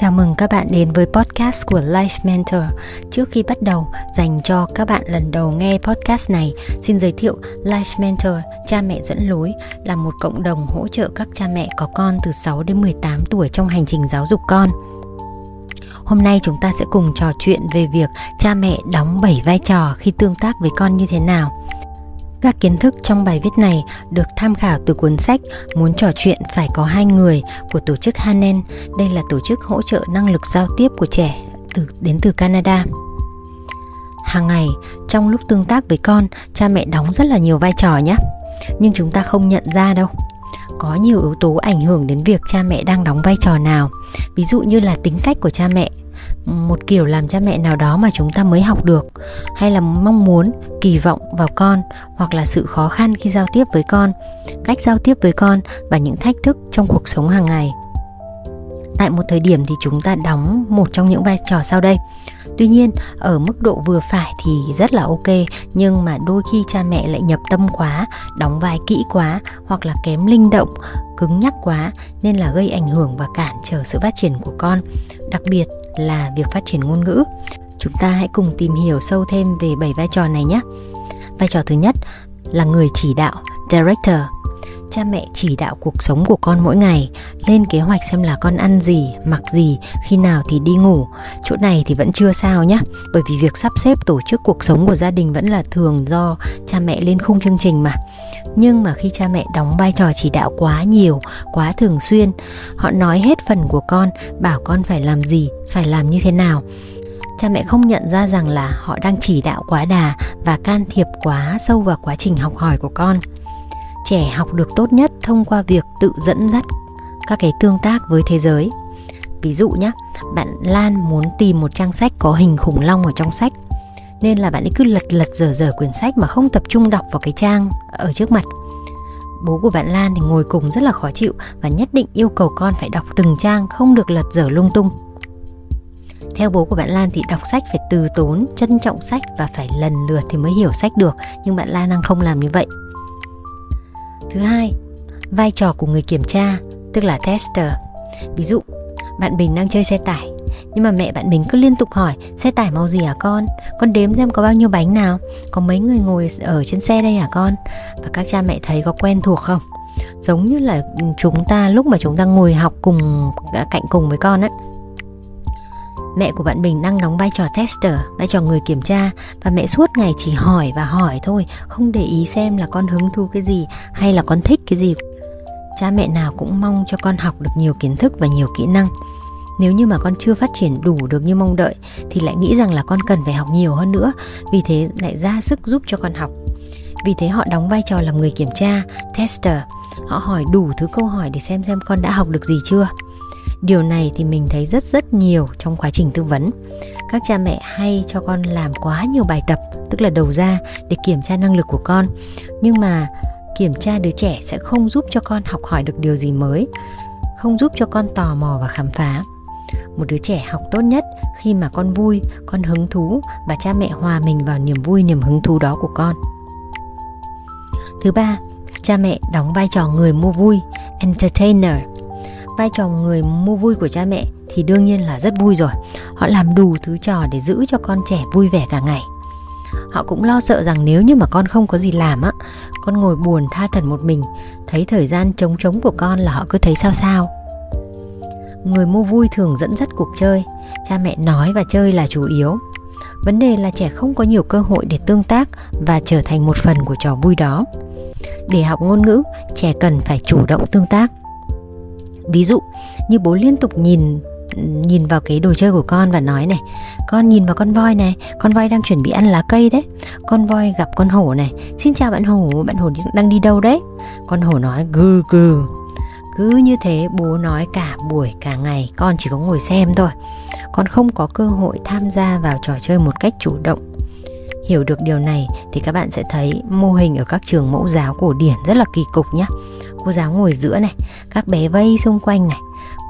Chào mừng các bạn đến với podcast của Life Mentor. Trước khi bắt đầu, dành cho các bạn lần đầu nghe podcast này, xin giới thiệu Life Mentor, cha mẹ dẫn lối là một cộng đồng hỗ trợ các cha mẹ có con từ 6 đến 18 tuổi trong hành trình giáo dục con. Hôm nay chúng ta sẽ cùng trò chuyện về việc cha mẹ đóng 7 vai trò khi tương tác với con như thế nào. Các kiến thức trong bài viết này được tham khảo từ cuốn sách Muốn trò chuyện phải có hai người của tổ chức Hanen. Đây là tổ chức hỗ trợ năng lực giao tiếp của trẻ từ đến từ Canada. Hàng ngày, trong lúc tương tác với con, cha mẹ đóng rất là nhiều vai trò nhé. Nhưng chúng ta không nhận ra đâu. Có nhiều yếu tố ảnh hưởng đến việc cha mẹ đang đóng vai trò nào. Ví dụ như là tính cách của cha mẹ, một kiểu làm cha mẹ nào đó mà chúng ta mới học được, hay là mong muốn, kỳ vọng vào con, hoặc là sự khó khăn khi giao tiếp với con, cách giao tiếp với con và những thách thức trong cuộc sống hàng ngày. Tại một thời điểm thì chúng ta đóng một trong những vai trò sau đây. Tuy nhiên, ở mức độ vừa phải thì rất là ok, nhưng mà đôi khi cha mẹ lại nhập tâm quá, đóng vai kỹ quá, hoặc là kém linh động, cứng nhắc quá, nên là gây ảnh hưởng và cản trở sự phát triển của con. Đặc biệt là việc phát triển ngôn ngữ. Chúng ta hãy cùng tìm hiểu sâu thêm về bảy vai trò này nhé. Vai trò thứ nhất là người chỉ đạo, director. Cha mẹ chỉ đạo cuộc sống của con mỗi ngày, lên kế hoạch xem là con ăn gì, mặc gì, khi nào thì đi ngủ. Chỗ này thì vẫn chưa sao nhé, bởi vì việc sắp xếp tổ chức cuộc sống của gia đình vẫn là thường do cha mẹ lên khung chương trình mà. Nhưng mà khi cha mẹ đóng vai trò chỉ đạo quá nhiều quá thường xuyên họ nói hết phần của con bảo con phải làm gì phải làm như thế nào. Cha mẹ không nhận ra rằng là họ đang chỉ đạo quá đà và can thiệp quá sâu vào quá trình học hỏi của con trẻ học được tốt nhất thông qua việc tự dẫn dắt các cái tương tác với thế giới. Ví dụ nhé bạn lan muốn tìm một trang sách có hình khủng long ở trong sách nên là bạn ấy cứ lật lật dở dở quyển sách mà không tập trung đọc vào cái trang ở trước mặt. Bố của bạn Lan thì ngồi cùng rất là khó chịu và nhất định yêu cầu con phải đọc từng trang không được lật dở lung tung. Theo bố của bạn Lan thì đọc sách phải từ tốn, trân trọng sách và phải lần lượt thì mới hiểu sách được, nhưng bạn Lan đang không làm như vậy. Thứ hai, vai trò của người kiểm tra, tức là tester. Ví dụ, bạn Bình đang chơi xe tải nhưng mà mẹ bạn mình cứ liên tục hỏi xe tải màu gì hả con? Con đếm xem có bao nhiêu bánh nào? Có mấy người ngồi ở trên xe đây hả con? Và các cha mẹ thấy có quen thuộc không? Giống như là chúng ta lúc mà chúng ta ngồi học cùng cạnh cùng với con ấy Mẹ của bạn mình đang đóng vai trò tester, vai trò người kiểm tra và mẹ suốt ngày chỉ hỏi và hỏi thôi, không để ý xem là con hứng thú cái gì hay là con thích cái gì. Cha mẹ nào cũng mong cho con học được nhiều kiến thức và nhiều kỹ năng. Nếu như mà con chưa phát triển đủ được như mong đợi thì lại nghĩ rằng là con cần phải học nhiều hơn nữa vì thế lại ra sức giúp cho con học. Vì thế họ đóng vai trò làm người kiểm tra tester. Họ hỏi đủ thứ câu hỏi để xem xem con đã học được gì chưa điều này thì mình thấy rất rất nhiều trong quá trình tư vấn. Các cha mẹ hay cho con làm quá nhiều bài tập, tức là đầu ra để kiểm tra năng lực của con. Nhưng mà kiểm tra đứa trẻ sẽ không giúp cho con học hỏi được điều gì mới, không giúp cho con tò mò và khám phá. Một đứa trẻ học tốt nhất khi mà con vui, con hứng thú và cha mẹ hòa mình vào niềm vui, niềm hứng thú đó của con. Thứ ba, cha mẹ đóng vai trò người mua vui, entertainer vai trò người mua vui của cha mẹ thì đương nhiên là rất vui rồi. Họ làm đủ thứ trò để giữ cho con trẻ vui vẻ cả ngày. Họ cũng lo sợ rằng nếu như mà con không có gì làm á, con ngồi buồn tha thần một mình, thấy thời gian trống trống của con là họ cứ thấy sao sao. Người mua vui thường dẫn dắt cuộc chơi. Cha mẹ nói và chơi là chủ yếu. Vấn đề là trẻ không có nhiều cơ hội để tương tác và trở thành một phần của trò vui đó. Để học ngôn ngữ, trẻ cần phải chủ động tương tác ví dụ như bố liên tục nhìn nhìn vào cái đồ chơi của con và nói này, con nhìn vào con voi này, con voi đang chuẩn bị ăn lá cây đấy. Con voi gặp con hổ này. Xin chào bạn hổ bạn hổ đang đi đâu đấy? Con hổ nói, gừ gừ. Cứ như thế bố nói cả buổi, cả ngày, con chỉ có ngồi xem thôi. Con không có cơ hội tham gia vào trò chơi một cách chủ động. Hiểu được điều này thì các bạn sẽ thấy mô hình ở các trường mẫu giáo cổ điển rất là kỳ cục nhé cô giáo ngồi giữa này các bé vây xung quanh này.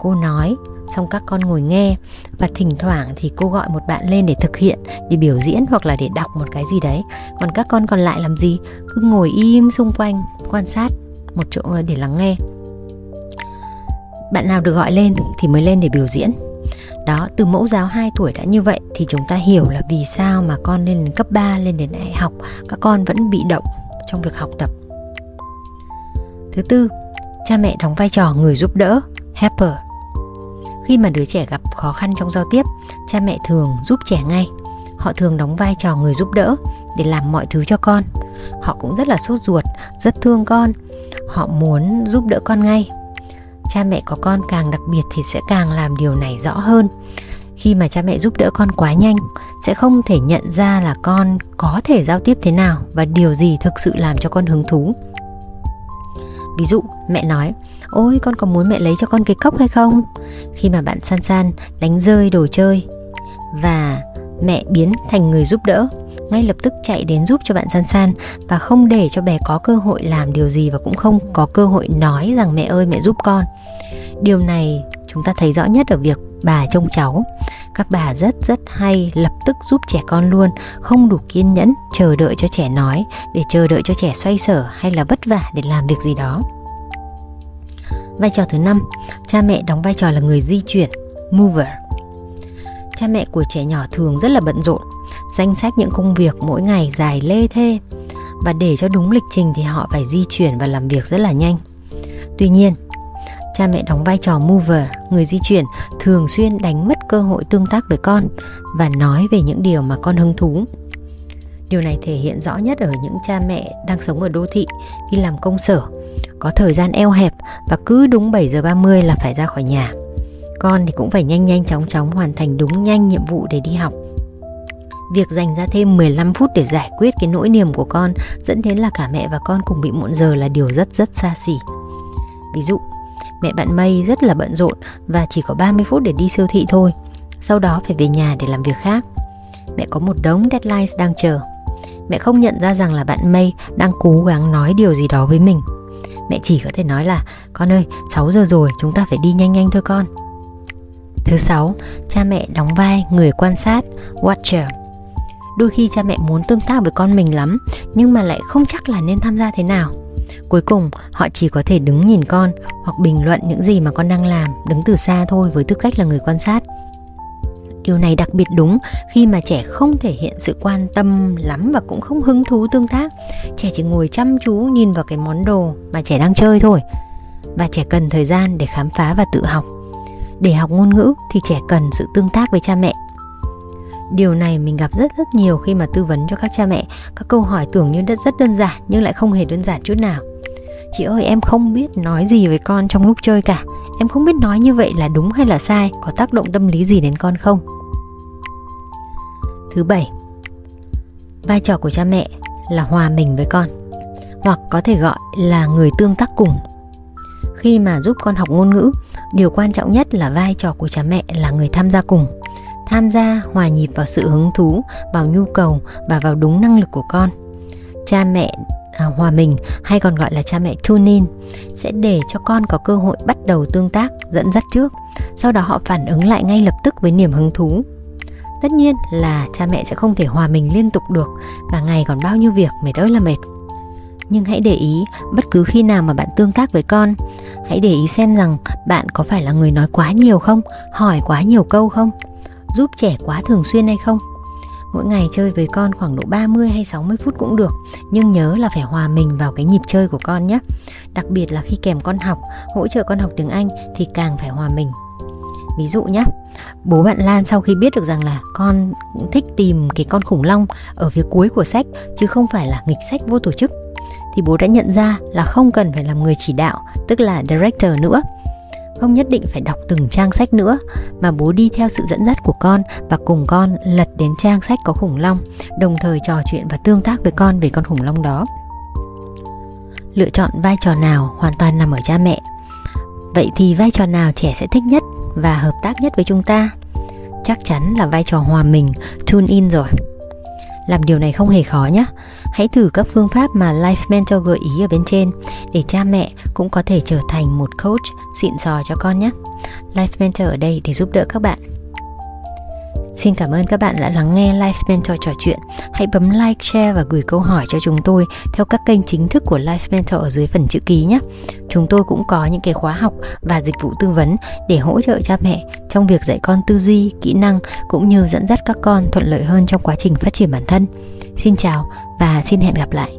Cô nói xong các con ngồi nghe. Và thỉnh thoảng thì cô gọi một bạn lên để thực hiện để biểu diễn hoặc là để đọc một cái gì đấy. Còn các con còn lại làm gì? Cứ ngồi im xung quanh quan sát một chỗ để lắng nghe. Bạn nào được gọi lên thì mới lên để biểu diễn. Đó, từ mẫu giáo 2 tuổi đã như vậy thì chúng ta hiểu là vì sao mà con lên đến cấp 3, lên đến đại học các con vẫn bị động trong việc học tập. Thứ tư, cha mẹ đóng vai trò người giúp đỡ, helper. Khi mà đứa trẻ gặp khó khăn trong giao tiếp, cha mẹ thường giúp trẻ ngay. Họ thường đóng vai trò người giúp đỡ để làm mọi thứ cho con. Họ cũng rất là sốt ruột, rất thương con. Họ muốn giúp đỡ con ngay. Cha mẹ có con càng đặc biệt thì sẽ càng làm điều này rõ hơn. Khi mà cha mẹ giúp đỡ con quá nhanh, sẽ không thể nhận ra là con có thể giao tiếp thế nào và điều gì thực sự làm cho con hứng thú. Ví dụ, mẹ nói, Ôi con có muốn mẹ lấy cho con cái cốc hay không? Khi mà bạn san san đánh rơi đồ chơi và mẹ biến thành người giúp đỡ ngay lập tức chạy đến giúp cho bạn san san và không để cho bé có cơ hội làm điều gì và cũng không có cơ hội nói rằng mẹ ơi mẹ giúp con điều này chúng ta thấy rõ nhất ở việc bà trông cháu các bà rất rất hay lập tức giúp trẻ con luôn, không đủ kiên nhẫn, chờ đợi cho trẻ nói, để chờ đợi cho trẻ xoay sở hay là vất vả để làm việc gì đó. Vai trò thứ năm, cha mẹ đóng vai trò là người di chuyển, mover. Cha mẹ của trẻ nhỏ thường rất là bận rộn, danh sách những công việc mỗi ngày dài lê thê. Và để cho đúng lịch trình thì họ phải di chuyển và làm việc rất là nhanh. Tuy nhiên cha mẹ đóng vai trò mover người di chuyển thường xuyên đánh mất cơ hội tương tác với con và nói về những điều mà con hứng thú. Điều này thể hiện rõ nhất ở những cha mẹ đang sống ở đô thị đi làm công sở có thời gian eo hẹp và cứ đúng 7 giờ 30 là phải ra khỏi nhà. Con thì cũng phải nhanh nhanh chóng chóng hoàn thành đúng nhanh nhiệm vụ để đi học. Việc dành ra thêm 15 phút để giải quyết cái nỗi niềm của con dẫn đến là cả mẹ và con cùng bị muộn giờ là điều rất rất xa xỉ. Ví dụ, mẹ bạn Mây rất là bận rộn và chỉ có 30 phút để đi siêu thị thôi. Sau đó phải về nhà để làm việc khác. Mẹ có một đống deadlines đang chờ. Mẹ không nhận ra rằng là bạn Mây đang cố gắng nói điều gì đó với mình. Mẹ chỉ có thể nói là Con ơi, 6 giờ rồi, chúng ta phải đi nhanh nhanh thôi con Thứ sáu, cha mẹ đóng vai người quan sát, watcher Đôi khi cha mẹ muốn tương tác với con mình lắm Nhưng mà lại không chắc là nên tham gia thế nào Cuối cùng, họ chỉ có thể đứng nhìn con Hoặc bình luận những gì mà con đang làm, Đứng từ xa thôi với tư cách là người quan sát Điều này đặc biệt đúng khi mà trẻ không thể hiện sự quan tâm lắm và cũng không hứng thú tương tác. Trẻ chỉ ngồi chăm chú nhìn vào cái món đồ mà trẻ đang chơi thôi. Và trẻ cần thời gian để khám phá và tự học. Để học ngôn ngữ thì trẻ cần sự tương tác với cha mẹ. Điều này mình gặp rất rất nhiều khi mà tư vấn cho các cha mẹ. Các câu hỏi tưởng như rất rất đơn giản, nhưng lại không hề đơn giản chút nào. Chị ơi, em không biết nói gì với con trong lúc chơi cả. Em không biết nói như vậy là đúng hay là sai, Có tác động tâm lý gì đến con không? Thứ bảy, Vai trò của cha mẹ là hòa mình với con, Hoặc có thể gọi là người tương tác cùng. Khi mà giúp con học ngôn ngữ, Điều quan trọng nhất là vai trò của cha mẹ là người tham gia cùng. Tham gia hòa nhịp vào sự hứng thú, vào nhu cầu và vào đúng năng lực của con. Cha mẹ à, hòa mình hay còn gọi là cha mẹ tune in sẽ để cho con có cơ hội bắt đầu tương tác dẫn dắt trước. Sau đó họ phản ứng lại ngay lập tức với niềm hứng thú. Tất nhiên là cha mẹ sẽ không thể hòa mình liên tục được cả ngày còn bao nhiêu việc mệt ơi là mệt. Nhưng hãy để ý bất cứ khi nào mà bạn tương tác với con hãy để ý xem rằng bạn có phải là người nói quá nhiều không hỏi quá nhiều câu không giúp trẻ quá thường xuyên hay không? Mỗi ngày chơi với con khoảng độ 30 hay 60 phút cũng được Nhưng nhớ là phải hòa mình vào cái nhịp chơi của con nhé. Đặc biệt là khi kèm con học, hỗ trợ con học tiếng Anh thì càng phải hòa mình. Ví dụ nhé, bố bạn Lan sau khi biết được rằng là con thích tìm cái con khủng long ở phía cuối của sách chứ không phải là nghịch sách vô tổ chức thì bố đã nhận ra là không cần phải làm người chỉ đạo, tức là director nữa không nhất định phải đọc từng trang sách nữa, mà bố đi theo sự dẫn dắt của con và cùng con lật đến trang sách có khủng long, đồng thời trò chuyện và tương tác với con về con khủng long đó. Lựa chọn vai trò nào hoàn toàn nằm ở cha mẹ. Vậy thì vai trò nào trẻ sẽ thích nhất và hợp tác nhất với chúng ta? Chắc chắn là vai trò hòa mình, tune in rồi. Làm điều này không hề khó nhé hãy thử các phương pháp mà life mentor gợi ý ở bên trên để cha mẹ cũng có thể trở thành một coach xịn sò cho con nhé. Life mentor ở đây để giúp đỡ các bạn. Xin cảm ơn các bạn đã lắng nghe Life Mentor trò chuyện. Hãy bấm like, share và gửi câu hỏi cho chúng tôi theo các kênh chính thức của Life Mentor ở dưới phần chữ ký nhé. Chúng tôi cũng có những cái khóa học và dịch vụ tư vấn để hỗ trợ cha mẹ trong việc dạy con tư duy, kỹ năng cũng như dẫn dắt các con thuận lợi hơn trong quá trình phát triển bản thân. Xin chào và xin hẹn gặp lại.